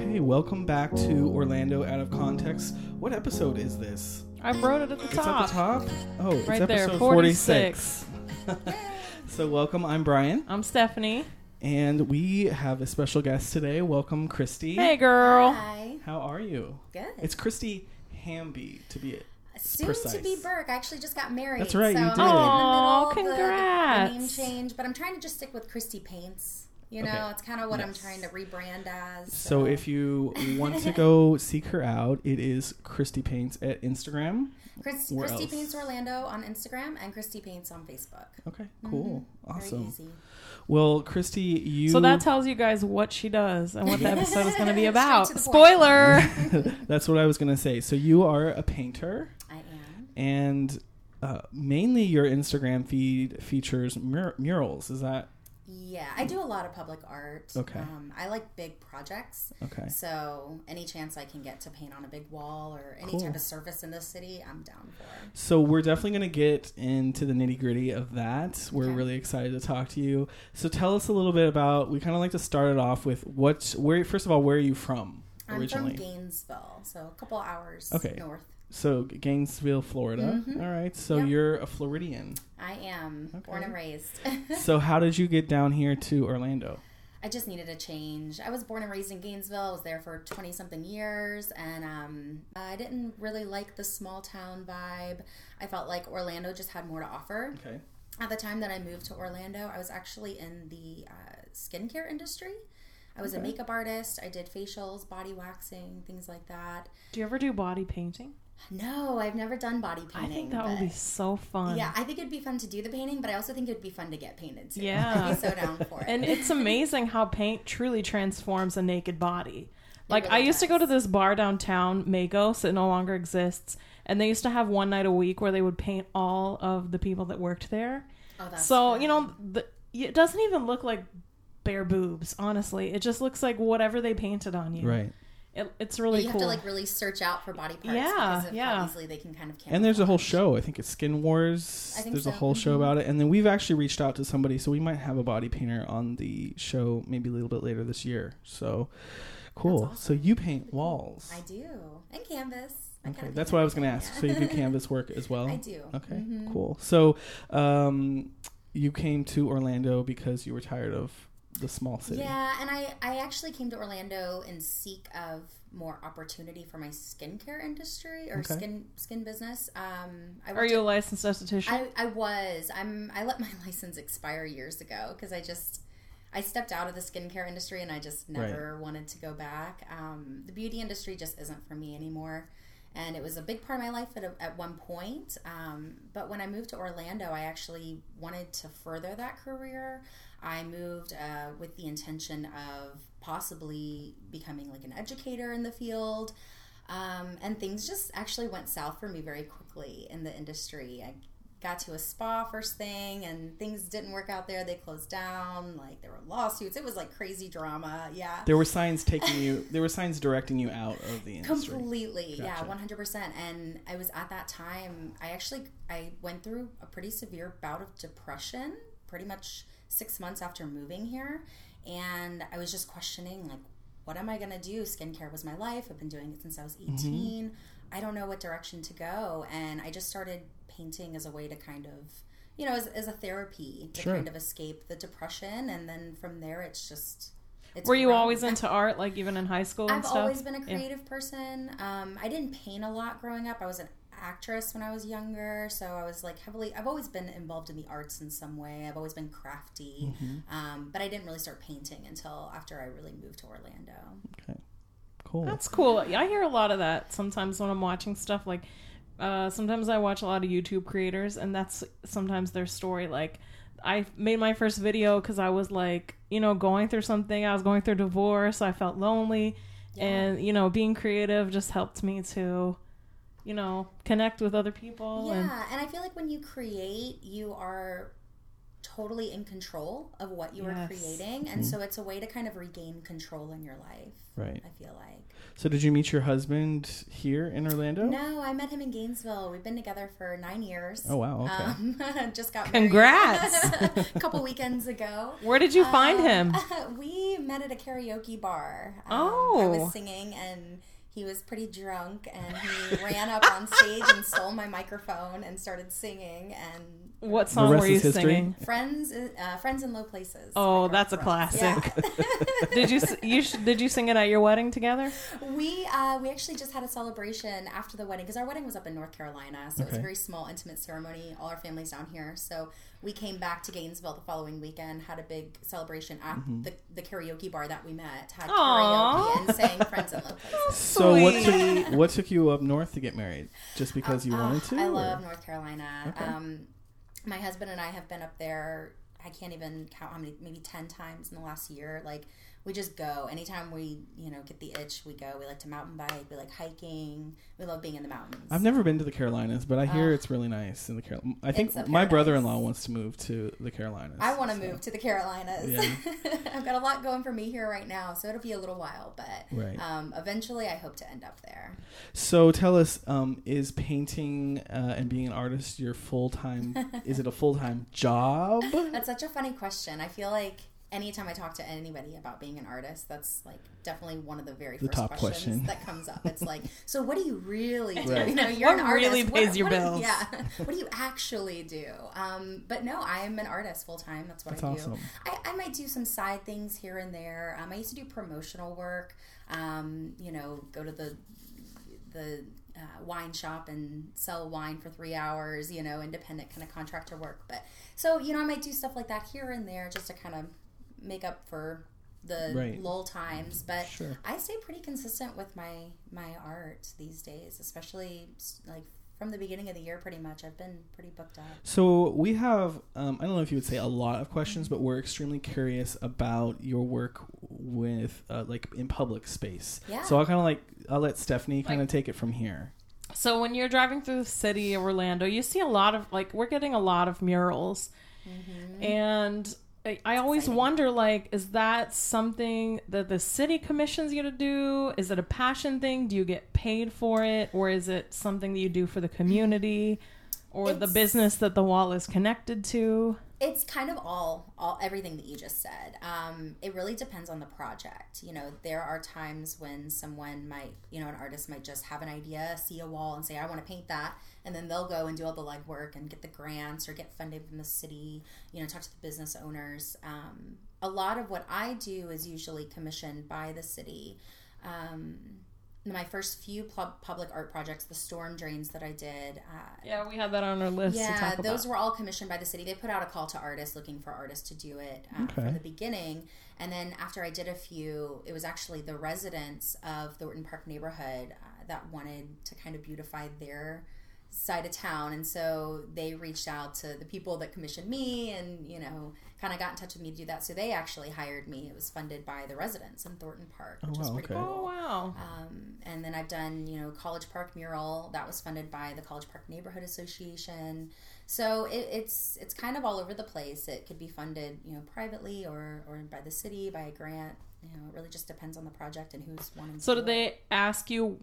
Hey, welcome back to Orlando Out of Context. What episode is this? I wrote it at the It's top. at the top. Oh, it's Right episode there, 46. 46. So, welcome. I'm Brian, I'm Stephanie. and we have a special guest today. Welcome, Christy. Hey, girl. Hi. How are you? Good. It's Christy Hamby to be Soon precise. to be Burke. I actually just got married. That's right, So you I'm did. like in the middle of the- The, congrats. name change, but I'm trying to just stick with Christy Paints. You know, Okay. it's kind of what I'm trying to rebrand as. So if you want to go seek her out, it is Christy Paints at Instagram. Chris, where Christy else? Paints Orlando on Instagram and Christy Paints on Facebook. Okay, cool, mm-hmm. Very awesome. easy. Well, Christy, you So that tells you guys what she does and what the episode is going to be about. to. Spoiler. that's what I was gonna say. So you are a painter, I am. And uh, mainly your Instagram feed features mur- murals. Is that Yeah, I do a lot of public art. Okay. Um, I like big projects. okay? So any chance I can get to paint on a big wall or any Cool. type of surface in the city, I'm down for. So we're definitely going to get into the nitty gritty of that. We're Okay. really excited to talk to you. So tell us a little bit about. We kind of like to start it off with what. Where first of all, where are you from I'm originally? from Gainesville, so a couple hours Okay. north. So Gainesville, Florida. Mhm. All right. So Yep. you're a Floridian. I am born and raised. so how did you get down here to Orlando? I just needed a change. I was born and raised in Gainesville. I was there for 20 something years, and um, I didn't really like the small town vibe. I felt like Orlando just had more to offer. Okay. At the time that I moved to Orlando, I was actually in the uh, skincare industry. I was a makeup artist. I did facials, body waxing, things like that. do you ever do body painting? No, I've never done body painting. I think that would be so fun. Yeah, I think it'd be fun to do the painting, but I also think it'd be fun to get painted too. Yeah. I'd be so down for it. And it's amazing how paint truly transforms a naked body. Like I really used to go to this bar downtown, Magos. It no longer exists, and they used to have one night a week where they would paint all of the people that worked there. oh, that's so fun. you know, the, it doesn't even look like bare boobs. Honestly, it just looks like whatever they painted on you. Right. It, it's really you cool. have to like really search out for body parts Yeah, because yeah. how easily they can kind of And there's a whole show. I think it's Skin Wars. I think there's a whole show Mhm. about it. And then we've actually reached out to somebody, so we might have a body painter on the show maybe a little bit later this year. So cool. That's So you paint walls. I do and canvas. Okay, that's what I was going to everything, ask. So you do canvas work as well? I do. Okay, Mhm. cool. So um, you came to Orlando because you were tired of the small city. Yeah, and I I actually came to Orlando in seek of more opportunity for my skincare industry or Okay. skin skin business. Um, I Are worked you a licensed esthetician? I, I was. I'm. I let my license expire years ago because I just I stepped out of the skincare industry and I just never wanted to go back. Um, the beauty industry just isn't for me anymore, and it was a big part of my life at, a, at one point. Um, but when I moved to Orlando, I actually wanted to further that career. I moved uh, with the intention of possibly becoming like an educator in the field. Um, and things just actually went south for me very quickly in the industry. I got to a spa first thing and things didn't work out there. They closed down. Like there were lawsuits. It was like crazy drama. Yeah. There were signs taking you. There were signs directing you out of the industry. Completely. Gotcha. Yeah, 100%. And I was at that time, I actually I went through a pretty severe bout of depression pretty much 6 months after moving here, and I was just questioning like what am I going to do? Skincare was my life. I've been doing it since I was 18. I don't know what direction to go, and I just started painting as a way to kind of you know, as, as a therapy to Sure. kind of escape the depression, and then from there, it's just. It's Were you grown. always into art, like even in high school and I've stuff? always been a Yeah. creative person. Um, I didn't paint a lot growing up. I was an actress when I was younger, so I was like heavily. I've always been involved in the arts in some way. I've always been crafty, Mm-hmm. um, but I didn't really start painting until after I really moved to Orlando. Okay. Cool. That's cool. I hear a lot of that sometimes when I'm watching stuff. Like, uh, sometimes I watch a lot of YouTube creators, and that's sometimes their story. Like, I made my first video because I was like, you know, going through something. I was going through divorce. I felt lonely, Yeah. and you know, being creative just helped me to, you know, connect with other people. Yeah, And and I feel like when you create, you are totally in control of what you are creating, and so it's a way to kind of regain control in your life. Right. I feel like. So did you meet your husband here in Orlando? No, I met him in Gainesville. We've been together for nine years. Oh, wow, okay. Um, just got Congrats. married a couple weekends ago. Where did you find Um, him? we met at a karaoke bar. Um, I Oh. was singing and he was pretty drunk and he ran up on stage and stole my microphone and started singing and What song were you history? singing? friends uh, friends in low places. Oh, that's a classic. Yeah. Did you you sh- did you sing it at your wedding together? We uh, we actually just had a celebration after the wedding because our wedding was up in North Carolina, so it was a very small, intimate ceremony. All our families down here, so we came back to Gainesville the following weekend, had a big celebration at Mm-hmm. the, the karaoke bar that we met, had Aw. karaoke and sang "Friends in Low Places." So what Sweet. took what took you up north to get married? Just because you Uh, wanted to? I or- love North Carolina. Okay. Um, my husband and I have been up there. I can't even count how many, maybe ten times in the last year. Like we just go anytime we, you know, get the itch. We go. We like to mountain bike. We like hiking. We love being in the mountains. I've never been to the Carolinas, but I hear Ah. it's really nice in the Carolinas. I think my brother-in-law wants to move to the Carolinas. I want to so- move to the Carolinas. Yeah. I've got a lot going for me here right now, so it'll be a little while, but Right. um, eventually I hope to end up there. So tell us, um, is painting uh, and being an artist your full time? is it a full time job? That's such a funny question. I feel like anytime I talk to anybody about being an artist, that's like definitely one of the very The first top questions question. that comes up. It's like, so what do you really do? Right. You know, you're What an artist. really What- pays your what do- bills? yeah. What do you actually do? Um, but no, I'm an artist full time. That's what That's I do. awesome. I, I might do some side things here and there. Um, I used to do promotional work. Um, you know, go to the the uh, wine shop and sell wine for three hours. You know, independent kind of contractor work. But so you know, I might do stuff like that here and there just to kind of make up for the Right. lull times. But Sure. I stay pretty consistent with my my art these days, especially like from the beginning of the year. Pretty much, I've been pretty booked up. So we have, um, I don't know if you would say a lot of questions, but we're extremely curious about your work with, uh, like, in public space. Yeah. So I'll kind of like, I'll let Stephanie kind of Like- take it from here. So when you're driving through the city of Orlando, you see a lot of like we're getting a lot of murals, and I, always exciting. wonder like, is that something that the city commissions you to do? Is it a passion thing? Do you get paid for it, or is it something that you do for the community, or the business that the wall is connected to? It's kind of all, all everything that you just said. Um, it really depends on the project. You know, there are times when someone might, you know, an artist might just have an idea, see a wall, and say, "I want to paint that," and then they'll go and do all the legwork and get the grants or get funding from the city. You know, talk to the business owners. Um, a lot of what I do is usually commissioned by the city. Um, my first few pub- public art projects, the storm drains that I did, uh, Yeah, we had that on our list to yeah, talk about. those were all commissioned by the city. They put out a call to artists looking for artists to do it um, Okay. from the beginning. And then after I did a few, it was actually the residents of Thornton Park neighborhood uh, that wanted to kind of beautify their side of town. And so they reached out to the people that commissioned me and, you know, kind of got in touch with me to do that. So they actually hired me. It was funded by the residents in Thornton Park, Oh, which was wow, pretty okay. cool. oh wow. Um, and then I've done, you know, College Park mural that was funded by the College Park Neighborhood Association. So it, it's it's kind of all over the place. It could be funded, you know, privately or or by the city by a grant. You know, it really just depends on the project and who's wanting. So to did do it. they ask you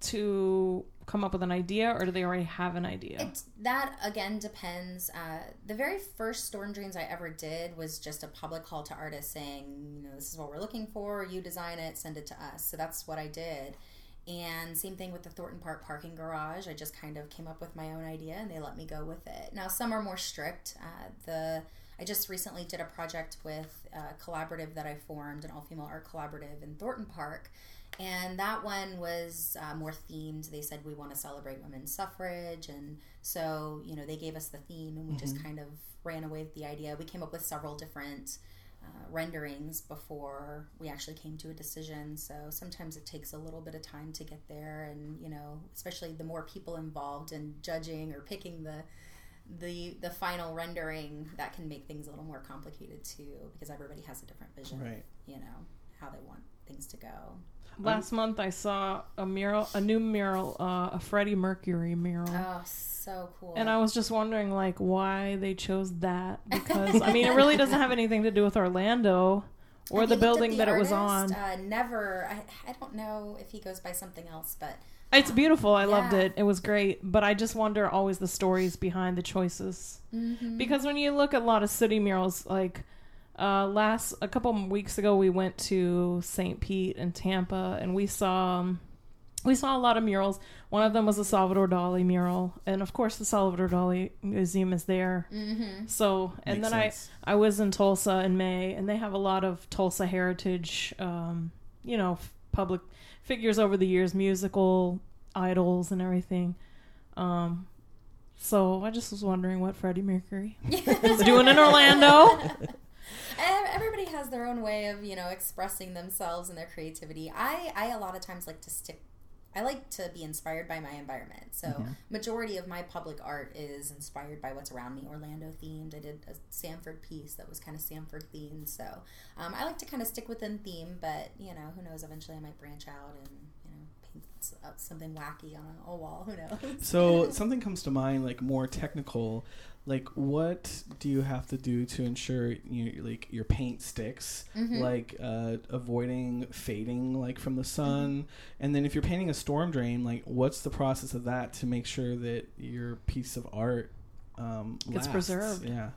to come up with an idea, or do they already have an idea? That again depends. Uh, the very first storm drains I ever did was just a public call to artists saying, you know, this is what we're looking for. You design it, send it to us. So that's what I did. And same thing with the Thornton Park parking garage. I just kind of came up with my own idea, and they let me go with it. Now some are more strict. Uh, the I just recently did a project with a collaborative that I formed, an all female art collaborative in Thornton Park. And that one was uh, more themed. They said we want to celebrate women's suffrage. And so, you know, they gave us the theme and we just kind of ran away with the idea. We came up with several different uh, renderings before we actually came to a decision. So sometimes it takes a little bit of time to get there. And, you know, especially the more people involved in judging or picking the the the final rendering that can make things a little more complicated too because everybody has a different vision Right. you know how they want things to go Last month I saw a mural, a new mural, uh, a Freddie Mercury mural. Oh, so cool. And I was just wondering, like, why they chose that because I mean, it really doesn't have anything to do with Orlando or the you looked at building the that it was on. Uh, never. I, I don't know if he goes by something else, but It's beautiful. I loved it. It was great. But I just wonder always the stories behind the choices. Mm-hmm. Because when you look at a lot of city murals, like uh, last a couple weeks ago, we went to St. Pete and Tampa, and we saw um, we saw a lot of murals. One of them was a Salvador Dali mural, and of course, the Salvador Dali Museum is there. Mm-hmm. So, and Makes then sense. I I was in Tulsa in May, and they have a lot of Tulsa heritage, um, you know, f- public figures over the years, musical idols and everything. Um, so I just was wondering what Freddie Mercury is doing in Orlando. Ev- Everybody has their own way of, you know, expressing themselves and their creativity. I, I a lot of times like to stick. I like to be inspired by my environment. So Mm-hmm. majority of my public art is inspired by what's around me. Orlando themed. I did a Sanford piece that was kind of Sanford themed. So um, I like to kind of stick within theme, but you know, who knows? Eventually, I might branch out and you know paint s- uh, something wacky on a, a wall. Who knows? So something comes to mind, like more technical. Like, what do you have to do to ensure you like your paint sticks? Mhm. Like uh, avoiding fading, like from the Mm-hmm. sun. And then if you're painting a storm drain, like what's the process of that to make sure that your piece of art um, Gets lasts? preserved. Yeah.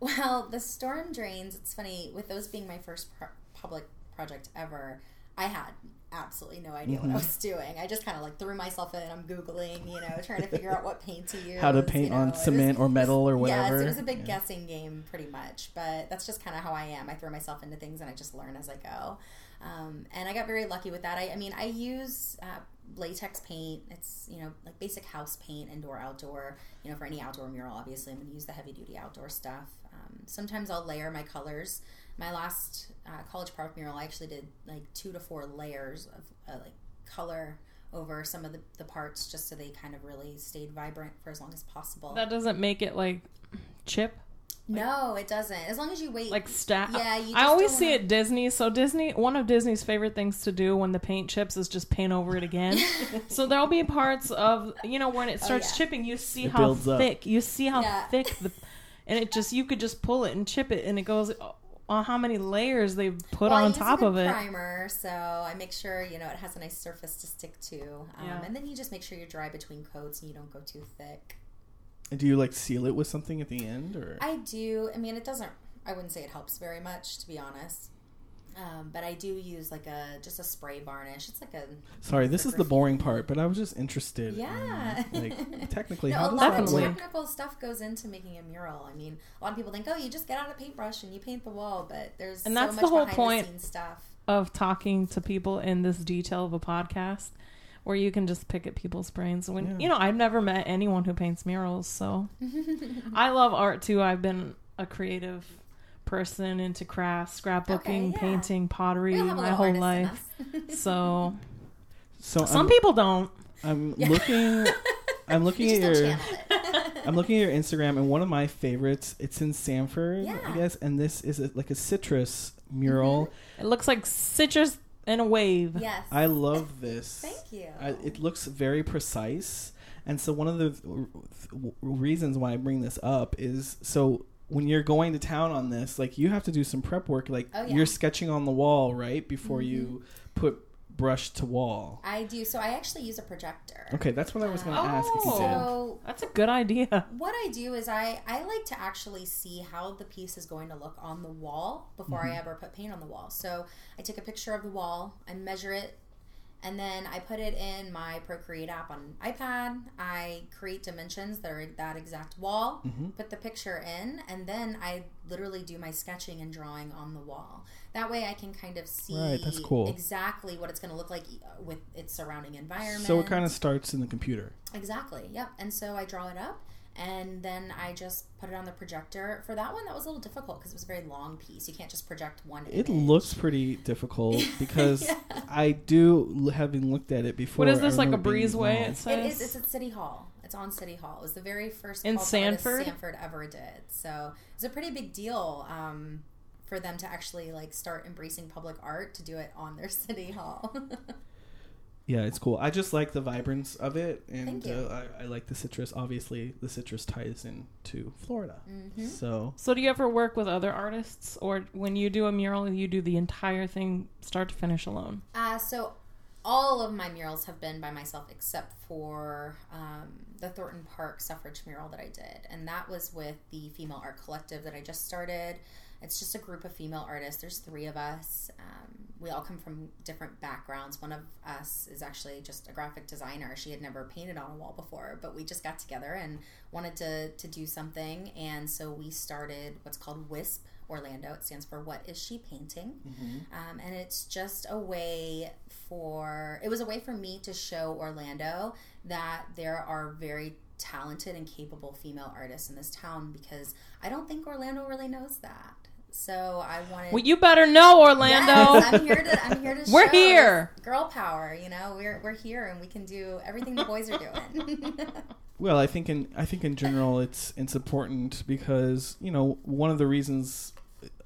Well, the storm drains, it's funny, with those being my first pro- public project ever, I had absolutely no idea Mm-hmm. what I was doing. I just kind of like threw myself in. I'm Googling, you know, trying to figure out what paint to use. How to paint you know. on was- cement or metal or whatever. Yes, it was a big Yeah. guessing game pretty much, but that's just kind of how I am. I throw myself into things and I just learn as I go. Um, and I got very lucky with that. I, I mean, I use uh, latex paint. It's, you know, like basic house paint, indoor, outdoor. You know, for any outdoor mural, obviously, I'm going to use the heavy duty outdoor stuff. Um, sometimes I'll layer my colors. My last uh, College Park mural, I actually did like two to four layers of uh, like color over some of the, the parts just so they kind of really stayed vibrant for as long as possible. That doesn't make it like chip, No, it doesn't. As long as you wait. like stat. Yeah, you I always see wanna- it Disney. So Disney, one of Disney's favorite things to do when the paint chips is just paint over it again. so there'll be parts of you know when it starts Oh, yeah. chipping, you see It how builds up. thick. You see how Yeah. thick the, and it just you could just pull it and chip it, and it goes on how many layers they've put Well, on use a top good of it. Primer, so I make sure you know it has a nice surface to stick to, um, Yeah. and then you just make sure you're dry between coats and you don't go too thick. Do you like seal it with something at the end, or I do. I mean, it doesn't. I wouldn't say it helps very much, to be honest. Um, but I do use like a just a spray varnish. It's like a sorry, this is the boring part, but I was just interested. Yeah. in, like technically, no, how a does lot that of work? technical stuff goes into making a mural. I mean, a lot of people think, oh, you just get out a paintbrush and you paint the wall, but there's And so that's much the whole point. the stuff. of talking to people in this detail of a podcast where you can just pick at people's brains when Yeah. you know i've never met anyone who paints murals so i love art too i've been a creative person into crafts scrapbooking Okay, yeah. painting pottery We all have a my whole life so So some I'm, people don't I'm Yeah. looking. I'm looking You at your. don't channel it. I'm looking at your Instagram, and one of my favorites. It's in Sanford, I guess, and this is a, like a citrus mural. it looks like citrus in a wave yes. I love this. Thank you. I, it looks very precise, and so one of the th- th- reasons why I bring this up is so when you're going to town on this, like you have to do some prep work. Like Oh, yeah. you're sketching on the wall, right, before Mhm. you put brush to wall. I do. So I actually use a projector. Okay, that's what I was going to Oh. ask if you um, did. So that's a good idea what I do is I I like to actually see how the piece is going to look on the wall before I mm-hmm. ever put paint on the wall. So I take a picture of the wall, I measure it, and then I put it in my Procreate app on iPad. I create dimensions that are that exact wall, Mhm. put the picture in, and then I literally do my sketching and drawing on the wall. That way I can kind of see Right, that's cool. exactly what it's going to look like with its surrounding environment. So it kind of starts in the computer. Exactly. Yep. And so I draw it up, and then I just put it on the projector. For that one, that was a little difficult because it was a very long piece. You can't just project one. It image. looks pretty difficult because Yeah. I do, having looked at it before. what is this like a remember being breezeway wrong. it It says is. It's at City Hall. It's on City Hall. It was the very first In Sanford? Sanford ever did. So it's a pretty big deal um, for them to actually like start embracing public art to do it on their city hall. Yeah, it's cool. I just like the vibrance of it, and Thank you. uh, I, I like the citrus. Obviously, the citrus ties into Florida. Mhm. So So do you ever work with other artists, or when you do a mural, you do the entire thing start to finish alone? Uh, so all of my murals have been by myself except for um, the Thornton Park suffrage mural that I did. And that was with the Female Art Collective that I just started. It's just a group of female artists. There's three of us. Um, we all come from different backgrounds. One of us is actually just a graphic designer. She had never painted on a wall before, but we just got together and wanted to, to do something. And so we started what's called WISP Orlando. It stands for What Is She Painting? Um, and it's just a way for it was a way for me to show Orlando that there are very talented and capable female artists in this town because I don't think Orlando really knows that. So I wanted. Well, you better know, Orlando. Yes, I'm here to. I'm here to. We're show here. Girl power. You know, we're we're here and we can do everything the boys are doing. Well, I think in I think in general it's it's important because you know one of the reasons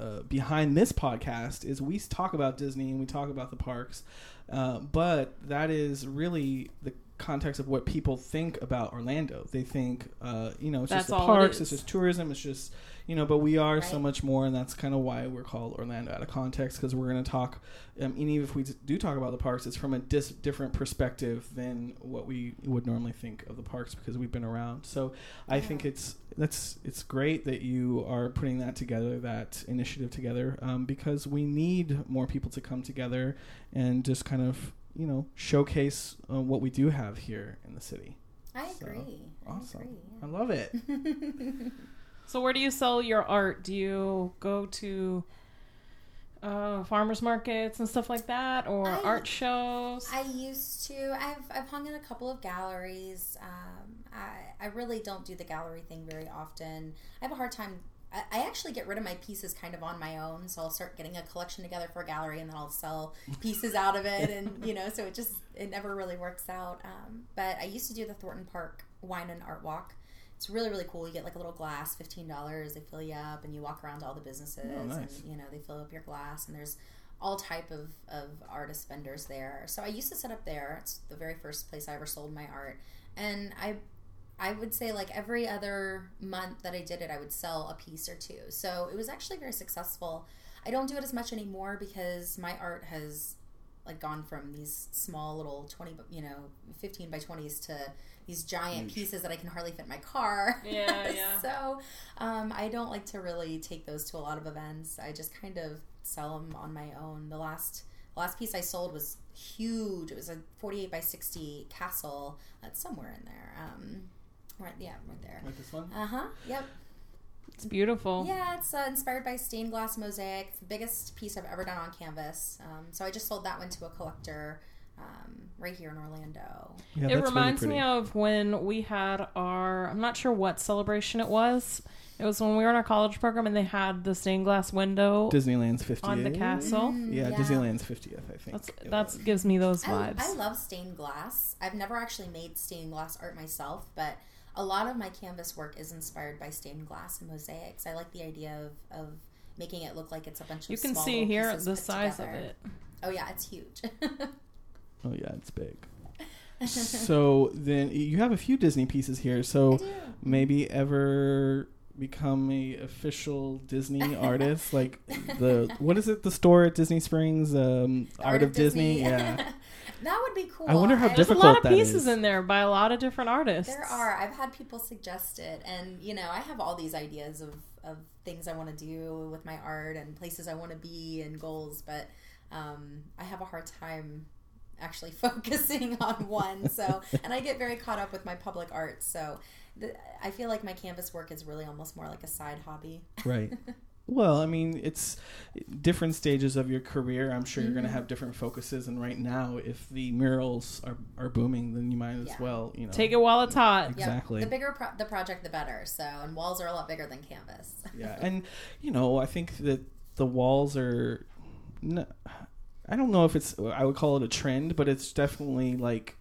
uh, behind this podcast is we talk about Disney and we talk about the parks, uh, but that is really the context of what people think about Orlando. They think uh, you know it's That's just the all it parks, it's just tourism, it's just you know, but we are so much more, and that's kind of why we're called Orlando out of context because we're going to talk. Um, and even if we do talk about the parks, it's from a dis- different perspective than what we would normally think of the parks because we've been around. So I think it's that's it's great that you are putting that together, that initiative together, um, because we need more people to come together and just kind of you know showcase uh, what we do have here in the city. I So, agree. awesome. I agree. I love it. So where do you sell your art? Do you go to uh, farmers markets and stuff like that, or I- art shows? I used to. I've I've hung in a couple of galleries. Um, I I really don't do the gallery thing very often. I have a hard time. I, I actually get rid of my pieces kind of on my own, so I'll start getting a collection together for a gallery, and then I'll sell pieces out of it, and you know, so it just it never really works out. Um, but I used to do the Thornton Park Wine and Art Walk. It's really really cool. You get like a little glass, fifteen dollars. They fill you up, and you walk around to all the businesses, Oh, nice. and you know they fill up your glass, and there's all type of, of artist vendors there. So I used to set up there. It's the very first place I ever sold my art. And I I would say like every other month that I did it, I would sell a piece or two. So it was actually very successful. I don't do it as much anymore because my art has like gone from these small little 20 you know 15 by 20s to these giant pieces that I can hardly fit in my car. Yeah, yeah. so um, I don't like to really take those to a lot of events. I just kind of sell them on my own. The last the last piece I sold was huge. It was a 48 by 60 castle. That's somewhere in there. Um, right, yeah, right there. Like this one. Uh huh. Yep. it's beautiful. Yeah, it's uh, inspired by stained glass mosaic. It's the biggest piece I've ever done on canvas. Um, so I just sold that one to a collector um, right here in Orlando. Yeah, it that's really reminds me of when we had our I'm not sure what celebration it was. It was when we were in our college program and they had the stained glass window Disneyland's 50th. on the castle. Mm, Yeah, Disneyland's 50th, I think. That that's gives me those vibes. I love stained glass. I've never actually made stained glass art myself, but a lot of my canvas work is inspired by stained glass and mosaics. I like the idea of, of making it look like it's a bunch of you can small see here the size together. of it. Oh yeah, it's huge. Oh yeah, it's big. so then you have a few Disney pieces here. So maybe ever become a official Disney artist, like the what is it? The store at Disney Springs, um, Art, of, Disney. Yeah. that would be cool. I wonder how There's a lot of pieces is. in there by a lot of different artists. There are. I've had people suggest it, and you know, I have all these ideas of of things I want to do with my art and places I want to be and goals, but um, I have a hard time actually focusing on one. So, and I get very caught up with my public art. So, the, I feel like my canvas work is really almost more like a side hobby. Right. Well, I mean, it's different stages of your career. I'm sure you're going to Mhm. have different focuses. And right now, if the murals are, are booming, then you might as Yeah. well, you know. Take it while it's hot. Yep. Exactly. The bigger pro- the project, the better. So, and walls are a lot bigger than canvas. yeah and you know i think that the walls are n- i don't know if it's i would call it a trend but it's definitely like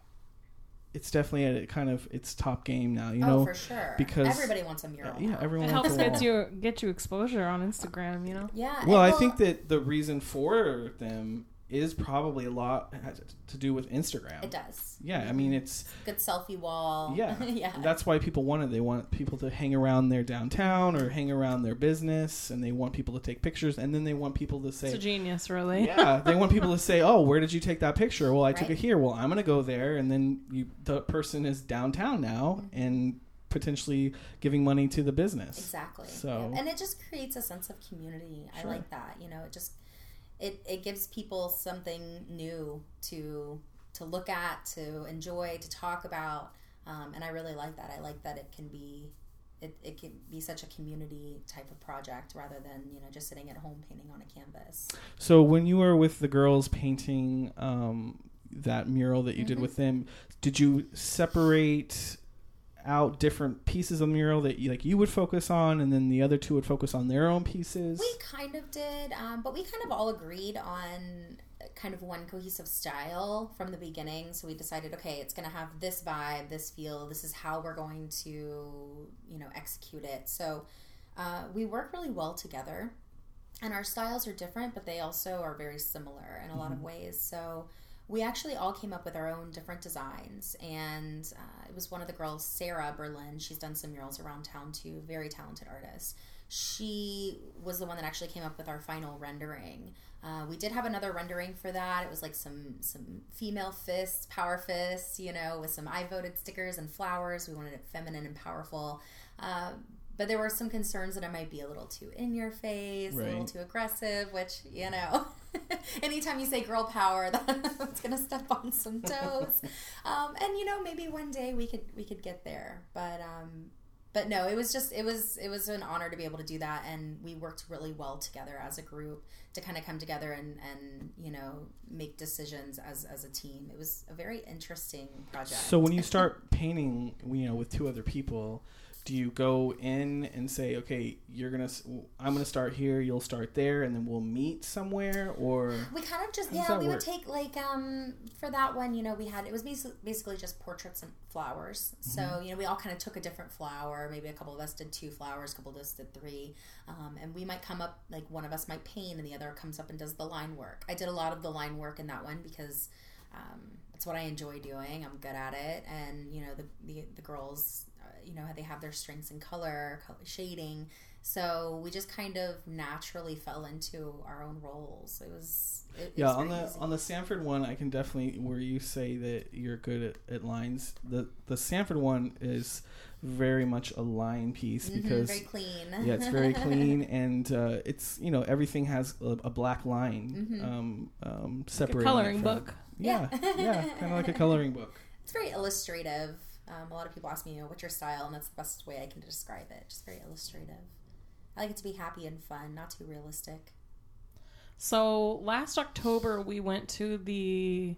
it's definitely at a kind of its top game now. You oh, know, for sure. because- everybody wants a mural. Uh, yeah, everyone It wants helps a get you get you exposure on Instagram. You know. Yeah. Well, I think that the reason for them is probably a lot has to do with Instagram. it does. Yeah, I mean it's Good selfie wall. yeah, yeah. That's why people want it. They want people to hang around their downtown or hang around their business, and they want people to take pictures, and then they want people to say, It's a genius, really. yeah, they want people to say, oh, where did you take that picture? Well, I took it here. Well, I'm gonna go there, and then you, the person is downtown now Mm-hmm. and potentially giving money to the business. Exactly. So- Yeah. and it just creates a sense of community. I like that. You know, it just it it gives people something new to to look at, to enjoy, to talk about, um, and I really like that. I like that it can be. It, it can be such a community type of project rather than you know just sitting at home painting on a canvas. So when you were with the girls painting um, that mural that you did Mhm. with them, did you separate out different pieces of the mural that you, like you would focus on, and then the other two would focus on their own pieces? We kind of did, um, but we kind of all agreed on kind of one cohesive style from the beginning. So we decided, okay, it's going to have this vibe, this feel. This is how we're going to, you know, execute it. So uh, we work really well together, and our styles are different, but they also are very similar in a lot of ways. So we actually all came up with our own different designs and uh, it was one of the girls sarah berlin she's done some murals around town too very talented artist. She was the one that actually came up with our final rendering. Uh, we did have another rendering for that it was like some some female fists power fists you know with some i voted stickers and flowers we wanted it feminine and powerful. Uh, but there were some concerns that I might be a little too in your face, a little too aggressive, which, you know, anytime you say girl power, that's going to step on some toes. um, and you know, maybe one day we could we could get there. But um but no, it was just it was it was an honor to be able to do that and we worked really well together as a group to kind of come together and and you know, make decisions as as a team. It was a very interesting project. So when you start painting, you know, with two other people, do you go in and say, okay, you're gonna, i'm gonna start here, you'll start there, and then we'll meet somewhere, or We kind of just yeah we work? would take like um for that one you know we had it was basically basically just portraits and flowers. So Mm-hmm. you know we all kind of took a different flower. Maybe a couple of us did two flowers a couple of us did three. Um, and we might come up like one of us might paint and the other comes up and does the line work. I did a lot of the line work in that one because um, it's what I enjoy doing. I'm good at it. And you know the the, the girls you know they have their strengths in color, color shading so we just kind of naturally fell into our own roles. It was it, it yeah, was on the easy. on the Sanford one, I can definitely where you say that you're good at, at lines. The the Sanford one is very much a line piece Mhm, because very clean. yeah, it's very clean and uh, it's you know everything has a, a black line Mhm. um, um, Like a separating it coloring from- book. Yeah, yeah, kind of like a coloring book. it's very illustrative. Um, a lot of people ask me, you know, what's your style, and that's the best way I can describe it. Just very illustrative. I like it to be happy and fun, not too realistic. So last October we went to the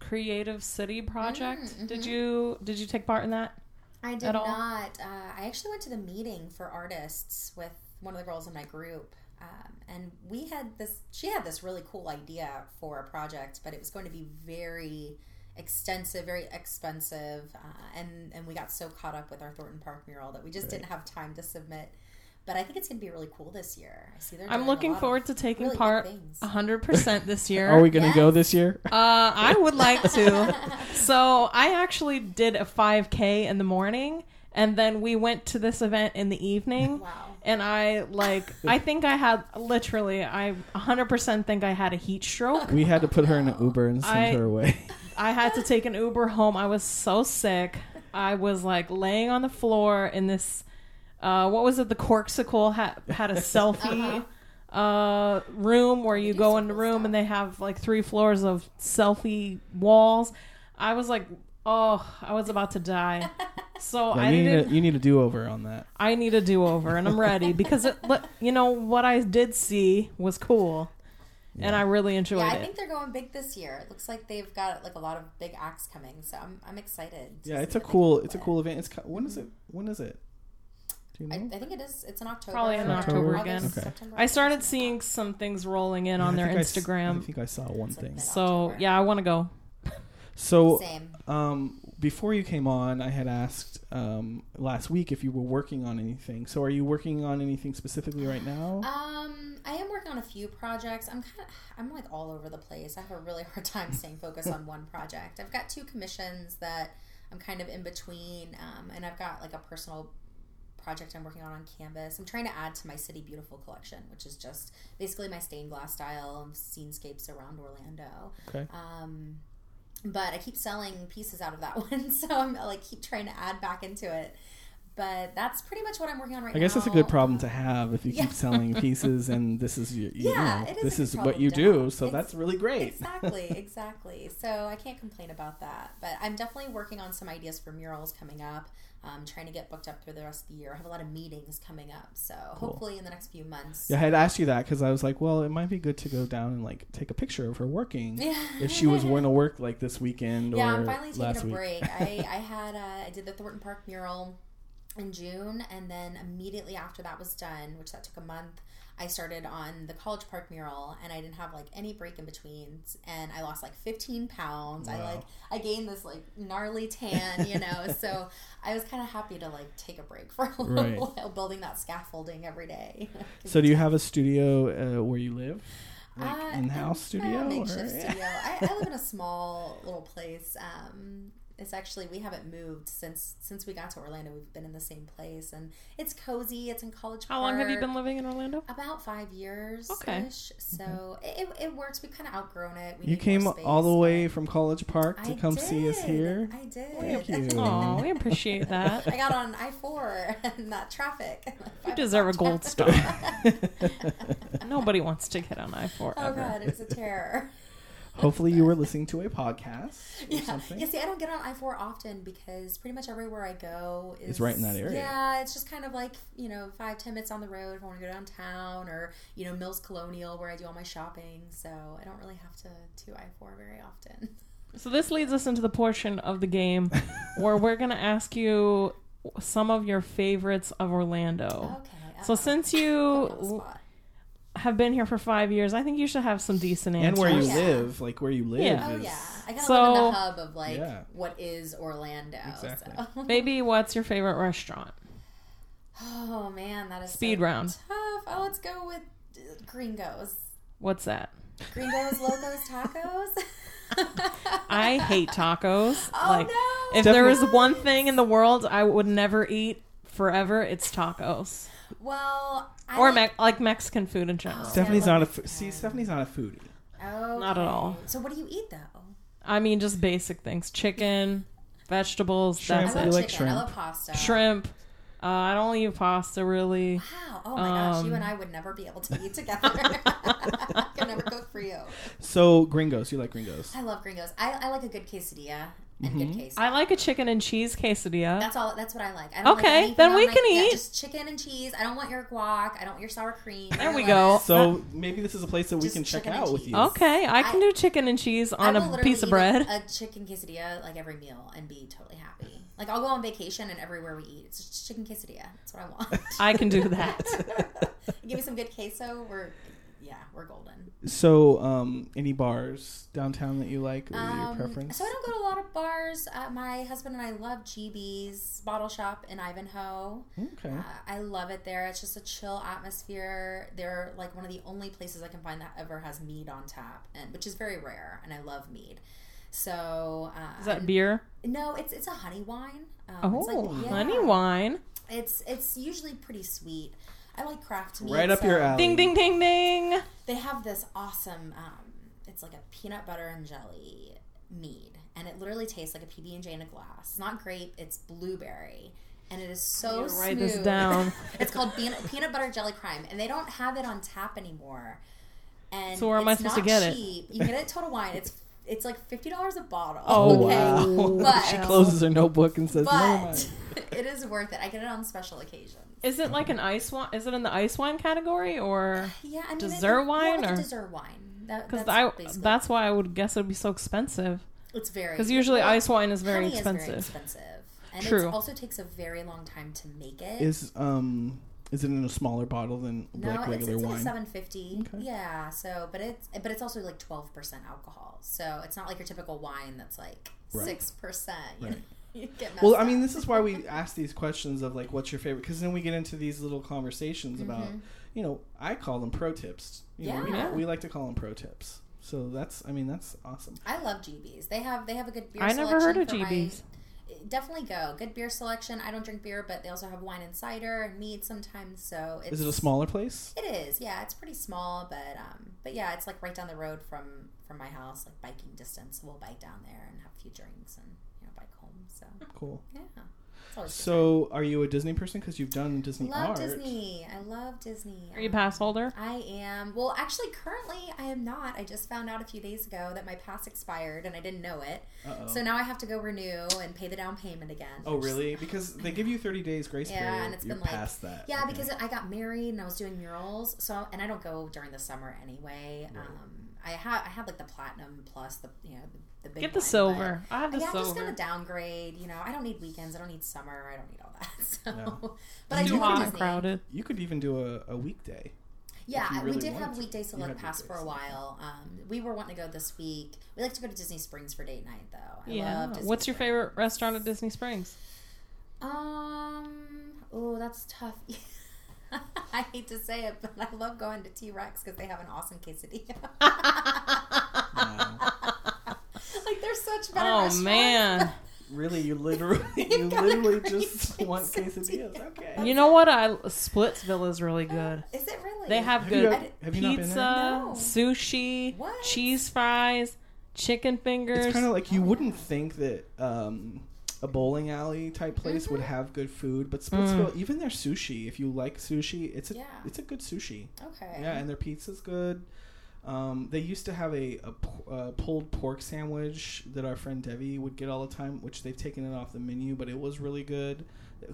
Creative City project. Mm, Did you did you take part in that? I did not. Uh, I actually went to the meeting for artists with one of the girls in my group, um, and we had this. She had this really cool idea for a project, but it was going to be very extensive, very expensive, uh, and and we got so caught up with our Thornton Park mural that we just Right. didn't have time to submit. But I think it's going to be really cool this year. I see they're. I'm doing a looking lot forward to taking really part 100% this year. Are we going to go this year? Uh, I would like to. So I actually did a 5K in the morning, and then we went to this event in the evening. Wow. And I like, I think I had literally, I 100% think I had a heat stroke. We had to put her in an Uber and send I- her away. I had to take an Uber home. I was so sick. I was like laying on the floor in this, uh, what was it? The Corkcicle had had a selfie uh, room where you do go in the room stuff. and they have like three floors of selfie walls. I was like, oh, I was about to die. So Yeah, I you, need didn't. a, you need a do over on that. I need a do over, and I'm ready because it, li- you know what I did see was cool, and I really enjoyed it. Yeah, I it. think they're going big this year. It looks like they've got like a lot of big acts coming, so I'm I'm excited. Yeah, it's a cool come it's a cool event. It's co- when is it? When is it? You I, know? I think it is. It's in October. Probably in October August, again. Okay. September, I started seeing some things rolling in Yeah, on I their Instagram. I s- I Instagram. think I saw one It's thing. mid- So October. yeah, I want to go. So Same. um before you came on, I had asked um, last week if you were working on anything. So, are you working on anything specifically right now? Um, I am working on a few projects. I'm kind of, I'm like all over the place. I have a really hard time staying focused on one project. I've got two commissions that I'm kind of in between, um, and I've got like a personal project I'm working on on Canvas. I'm trying to add to my City Beautiful collection, which is just basically my stained glass style of scenescapes around Orlando. Okay. Um, but I keep selling pieces out of that one, so I'm like keep trying to add back into it. But that's pretty much what I'm working on right now. I guess that's a good problem to have if you Yeah. keep selling pieces and this is your, you Yeah, know, is this is what you do. So It's- that's really great. Exactly, exactly. So I can't complain about that. But I'm definitely working on some ideas for murals coming up. Um, trying to get booked up through the rest of the year. I have a lot of meetings coming up, so hopefully in the next few months. Yeah, I had asked you that because I was like, well, it might be good to go down and like take a picture of her working. Yeah. If she was going to work like this weekend yeah, or I'm finally taking a break. I, I had uh, I did the Thornton Park mural in June, and then immediately after that was done, which that took a month. I started on the College Park mural, and I didn't have like any break in between, and I lost like 15 pounds. I like I gained this like gnarly tan, you know. so I was kind of happy to like take a break for a little Right. while, building that scaffolding every day. So do you have a studio uh, where you live? Like Uh, in-house studio? makeshift or- studio. I, I live in a small little place. Um, it's actually we haven't moved since since we got to Orlando. We've been in the same place, and it's cozy. It's in College park. How long have you been living in Orlando? About five years. Okay. So mm-hmm. it, it works. We've kind of outgrown it. We You came space, all the way from College Park to I come see us here. I did. Thank you. Oh, we appreciate that. I got on I four and that traffic. You deserve a gold star. Nobody wants to get on I four Oh ever. god, it was a terror. Hopefully, you were listening to a podcast or Yeah. something. yeah, see, I don't get on I four often because pretty much everywhere I go is It's right in that area. Yeah, it's just kind of like you know five ten minutes on the road if I want to go downtown or you know Mills Colonial where I do all my shopping. So I don't really have to to I four very often. So this leads us into the portion of the game where we're gonna ask you some of your favorites of Orlando. Okay. So since you on the spot. Have been here for five years, I think you should have some decent answers. and where you Yeah. live, like where you live. Yeah. Oh yeah, I kind of So- live in the hub of like Yeah. what is Orlando. Exactly. So. Maybe what's your favorite restaurant? Oh man, that is Speed so round. Tough. Oh, let's go with Gringos. What's that? Gringos Locos Tacos. I hate tacos. Oh like no! if there was one thing in the world I would never eat forever, it's tacos. Well, I Or like, me- like Mexican food in general. Oh. Stephanie's Yeah, not a love fo- see. Stephanie's not a foodie. okay. Not at all. So what do you eat though? I mean, just basic things: chicken, vegetables. Shrimp. That's I You love it. like chicken. I shrimp? love pasta. Shrimp. Uh, I don't eat pasta really. Wow. Oh my gosh, you Um, and I would never be able to eat together. I could never cook for you. So gringos, you like gringos? I love gringos. I, I like a good quesadilla and Mm-hmm. good queso. I like a chicken and cheese quesadilla. That's all. That's what I like. I don't Okay, like then on we my- can yeah, eat. just chicken and cheese. I don't want your guac. I don't want your sour cream. There we go. lettuce. So maybe this is a place that we Just can check out with you. okay, I can I- do chicken and cheese on a piece of bread. A, a chicken quesadilla like every meal and be totally happy. Like I'll go on vacation and everywhere we eat, it's just chicken quesadilla. That's what I want. I can do that. Give me some good queso. We're yeah, we're golden. So, um, any bars downtown that you like or your Um, preference? So I don't go to a lot of bars. Uh, my husband and I love GB's Bottle Shop in Ivanhoe. Okay. Uh, I love it there. It's just a chill atmosphere. They're like one of the only places I can find that ever has mead on tap, and which is very rare. And I love mead. So uh, Is that beer? No, it's it's a honey wine. Um, Oh, it's like- yeah. honey wine. It's it's usually pretty sweet. I like craft mead. Right up your alley. Ding ding ding ding. They have this awesome. Um, it's like a peanut butter and jelly mead, and it literally tastes like a PB and J in a glass. It's not grape. It's blueberry. And it is so need to write smooth. this down. it's called peanut, peanut butter jelly crime, and they don't have it on tap anymore. And So where am I supposed to not get it? You get it at Total Wine. It's it's like fifty dollars a bottle. Oh, okay? wow. But she closes her notebook and says, but it is worth it. I get it on special occasions. Is it like an ice wine? Is it in the ice wine category or? Yeah, I mean, Dessert it, wine, yeah, like or- a dessert wine. That, Because that's I that's why I would guess it would be so expensive. it's very Because usually well, ice wine is very honey expensive. Is very expensive, and True. it also takes a very long time to make it. Is um Is it in a smaller bottle than No, like it's, regular it's like wine? seven fifty. Okay. Yeah. So, but it's but it's also like twelve percent alcohol. So it's not like your typical wine that's like Right. six percent. Right. know, you Well, I mean, this is why we ask these questions of like, what's your favorite? Because then we get into these little conversations about, Mhm. you know, I call them pro tips. You know, we, Yeah. we like to call them pro tips. So that's, I mean, that's awesome. I love GBs. They have they have a good beer. I never heard of selection for my- GBs. Definitely go. Good beer selection. I don't drink beer, but they also have wine and cider and mead sometimes. So it's, Is it a smaller place? It is. Yeah, it's pretty small, but um, but yeah, it's like right down the road from from my house, like biking distance. We'll bike down there and have a few drinks and you know bike home. So Cool. yeah, it's always a good So, are you a Disney person? Because you've done Disney love art. Disney. I love Disney. Are you pass holder? I am. Well, actually, currently I am not. I just found out a few days ago that my pass expired and I didn't know it. Uh-oh. So now I have to go renew and pay the down payment again. oh, really? Because they give you 30 days grace Yeah, period. and it's You're been like- that. Yeah, Okay. because I got married and I was doing murals. So and I don't go during the summer anyway. Right. Um, I had I had like the platinum plus the you know the, the big Get the one, silver. I have But, the yeah, I'm just gonna downgrade. You know, I don't need weekends. I don't need summer. I don't need all that. So, Yeah. but I Too do hot and crowded. You could even do a, a weekday. Yeah, really we did wanted have to. weekday You select had pass for a while. Um, we were wanting to go this week. We like to go to Disney Springs for date night, though. I Yeah. love Disney What's your Springs. favorite restaurant at Disney Springs? Um. Oh, that's tough. I hate to say it, but I love going to T Rex because they have an awesome quesadilla. Wow. like they're such better. Oh man. really? You literally, you You've got a literally just want quesadilla. quesadillas. Okay. You know what? I Splitsville is really good. Is it really? They have Have good not- have you pizza. No. sushi, What? cheese fries, chicken fingers. It's kind of like you Oh, wouldn't think that um, a bowling alley type place would Mhm. have good food, but Splitsville, even their sushi, if you like sushi, it's a Yeah. it's a good sushi. Okay. Yeah, and their pizza's good. Um, they used to have a uh, pulled pork sandwich that our friend Debbie would get all the time, which they've taken it off the menu, but it was really good.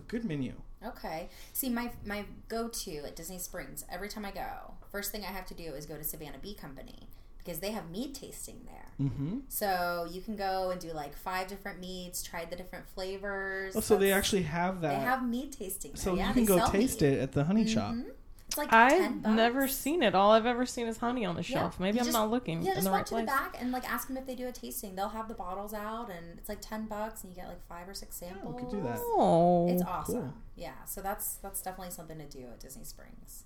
Good menu. Okay. See, my my go to at Disney Springs every time I go, first thing I have to do is go to Savannah Bee Company because they have mead tasting there. Mm-hmm. So you can go and do like five different meads, try the different flavors. Oh, so they actually have that. they have mead tasting. There. so yeah, you can go taste mead. it at the honey shop. Mhm. It's like I've bucks. never seen it. All I've ever seen is honey on the Yeah. shelf. Maybe You I'm just- not looking Yeah, in just the walk right to place. the back and like ask them if they do a tasting. They'll have the bottles out, and it's like ten bucks, and you get like five or six we samples. could do that. Oh, It's awesome. cool. Yeah, so that's that's definitely something to do at Disney Springs.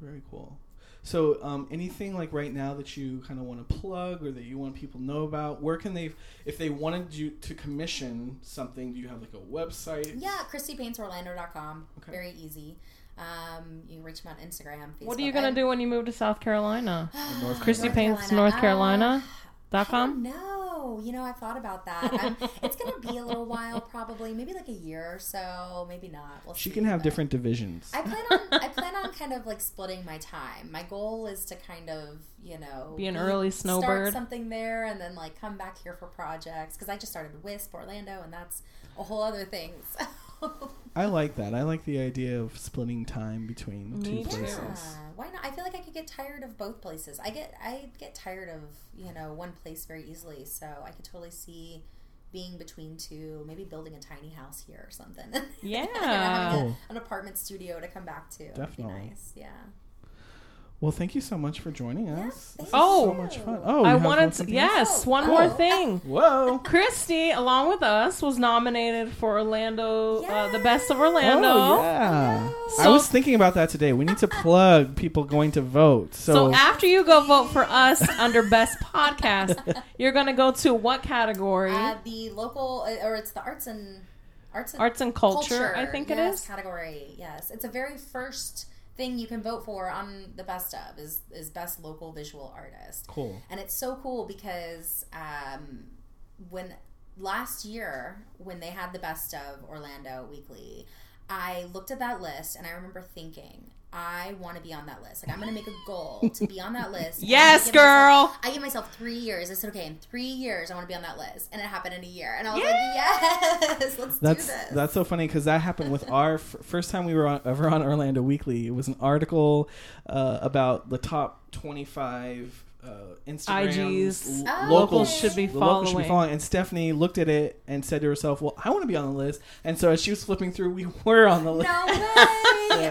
Very cool. So, um, anything like right now that you kind of want to plug or that you want people to know about? Where can they, if they wanted you to commission something, do you have like a website? Yeah, ChristyPaintsOrlando.com. Okay. Very easy. Um, you can reach me on Instagram, Facebook. what are you gonna do when you move to South Carolina? North Christy North Paints North Carolina. Dot I com. don't. You know, I thought about that. I'm, it's going to be a little while, probably, maybe like a year or so. Maybe not. We'll She see, can have but- different divisions. I plan on I plan on kind of like splitting my time. My goal is to kind of you know Be an early start snowbird. something there, and then like come back here for projects because I just started Wisp Orlando, and that's a whole other thing. So. I like that. I like the idea of splitting time between Me two too. places. Yeah, why not? I feel like I could get tired of both places. I get I get tired of you know one place very easily, so I could totally see being between two, maybe building a tiny house here or something. You know, Yeah. a- an apartment studio to come back to. Would be Definitely. nice. Yeah. Well, thank you so much for joining us. thank This is Oh. so much fun. Oh, I wanted to, yes, Oh, one cool. more thing. Whoa. Christy, along with us, was nominated for Orlando, uh, the best of Orlando. Oh, yeah. I I was thinking about that today. We need to plug people going to vote. So, So after you go vote for us under Best Podcast, you're going to go to what category? Uh, the local, uh, or it's the arts and arts and Arts and culture, I think it yes, is. category. Yes, it's a very first thing you can vote for on the best of is is best local visual artist, cool. and it's so cool because um, when last year when they had the best of Orlando Weekly, I looked at that list and I remember thinking. I want to be on that list. Like I'm going to make a goal to be on that list. and I'm Yes, myself- girl. I gave myself three years. I said, okay, in three years, I want to be on that list, and it happened in a year. And I was like, yes, let's That's do this. that's so funny because that happened with our f- first time we were on, ever on Orlando Weekly. It was an article uh, about the top twenty five uh, Instagrams, IGs. l- Oh, local okay. should be the locals should be following. following. And Stephanie looked at it and said to herself, "Well, I want to be on the list." And so as she was flipping through, we were on the list. No way!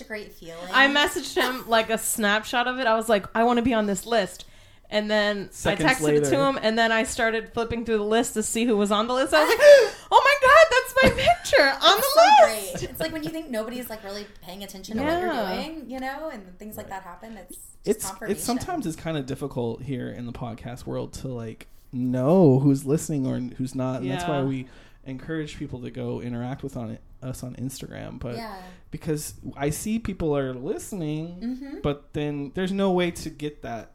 Isn't that such a great feeling? I messaged him like a snapshot of it. I was like, I want to be on this list. And then Seconds I texted it to him, and then I started flipping through the list to see who was on the list. I was like, "Oh my god, that's my picture on the so list!" great. It's like when you think nobody's like really paying attention to what you're doing, you know, and things like that happen. It's just it's confirmation. it's sometimes it's kind of difficult here in the podcast world to like know who's listening or who's not, and that's why we encourage people to go interact with on it, us on Instagram. But yeah. because I see people are listening, Mm-hmm. but then there's no way to get that.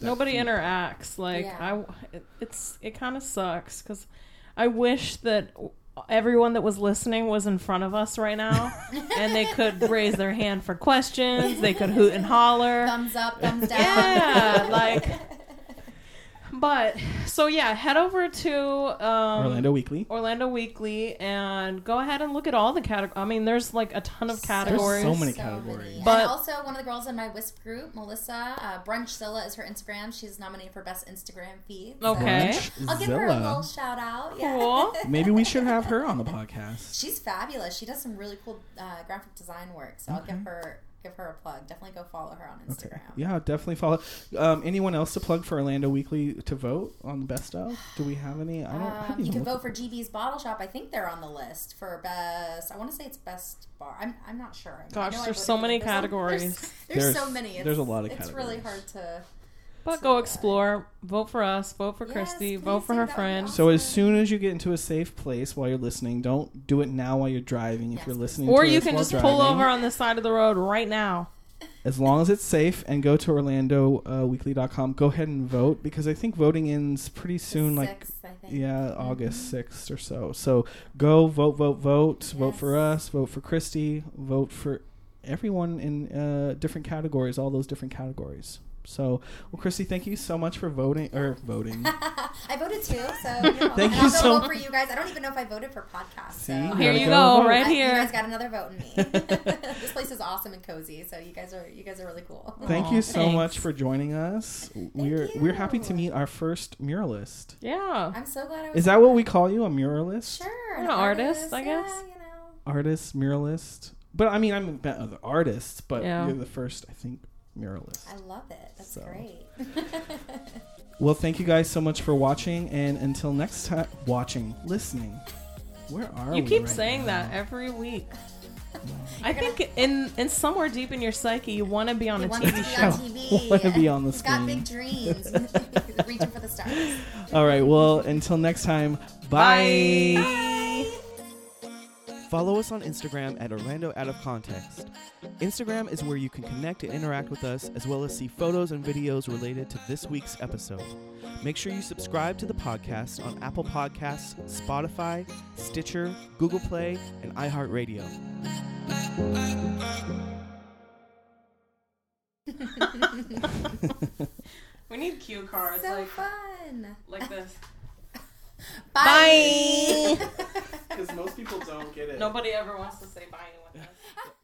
that Nobody feed- interacts. Like Yeah. I, it, it's it kind of sucks because I wish that everyone that was listening was in front of us right now, and they could raise their hand for questions. They could hoot and holler. Thumbs up, thumbs down. Yeah, like. But so yeah, head over to um, Orlando Weekly. Orlando Weekly and go ahead and look at all the categories. I mean, there's like a ton of categories. so many categories. Many. But- and also, one of the girls in my Wisp group, Melissa uh, Brunchzilla, is her Instagram. She's nominated for best Instagram feed. so Okay. I'll give her a little shout out. Yeah. Cool. Maybe we should have her on the podcast. She's fabulous. She does some really cool uh, graphic design work. So I'll give her give her a plug. Definitely go follow her on Okay. Instagram. Yeah, definitely follow. Um, anyone else to plug for Orlando Weekly to vote on the best of? Do we have any? I don't. Um, haven't you can vote for GB's Bottle Shop. I think they're on the list for best. I want to say it's best bar. I'm, I'm not sure. I Gosh, know there's voted so many. There's a- categories. There's, there's, There's- so many. It's, there's a lot of It's really hard to. But go explore. Vote for us. Vote for Yes, Christy. please Vote for do. her That friend. So as soon as you get into a safe place while you're listening, don't do it now while you're driving. If Yes, you're please. listening, Or to you us can while just pull driving, over on the side of the road right now. as long as it's safe and go to orlandoweekly.com go ahead and vote because i think voting ends pretty soon like Sixth, I think. yeah august 6th or so so go vote vote vote vote for Yes. us vote for christy vote for everyone in uh, different categories all those different categories so well christy thank you so much for voting or voting I voted too, so you know, Thank you I'll so much. for you guys. I don't even know if I voted for podcast. See? So. Oh, here you go go, right I- here. You guys got another vote in me. this place is awesome and cozy, so you guys are you guys are really cool. thank Aw, you so thanks. much for joining us we're we're happy to meet our first muralist Yeah. I'm so glad I was. is that what we call you a muralist Sure, An artist, I guess. Yeah, you know. artist, muralist. But I mean, I'm a other artists, but Yeah. you're the first, I think, muralist. I love it. That's So. great. Well, thank you guys so much for watching, and until next time, watching, listening. Where are You we keep right saying now? that every week. I think in in somewhere deep in your psyche, you want to be on He a TV to show. on TV. Wanna be on the He's got big dreams. Reaching for the stars. All right. Well, until next time. Bye. Bye. Follow us on Instagram at Orlando Out of Context. Instagram is where you can connect and interact with us, as well as see photos and videos related to this week's episode. Make sure you subscribe to the podcast on Apple Podcasts, Spotify, Stitcher, Google Play, and iHeartRadio. We need cue cards so like fun. like this. Bye. Because most people don't get it. Nobody ever wants to say bye to us.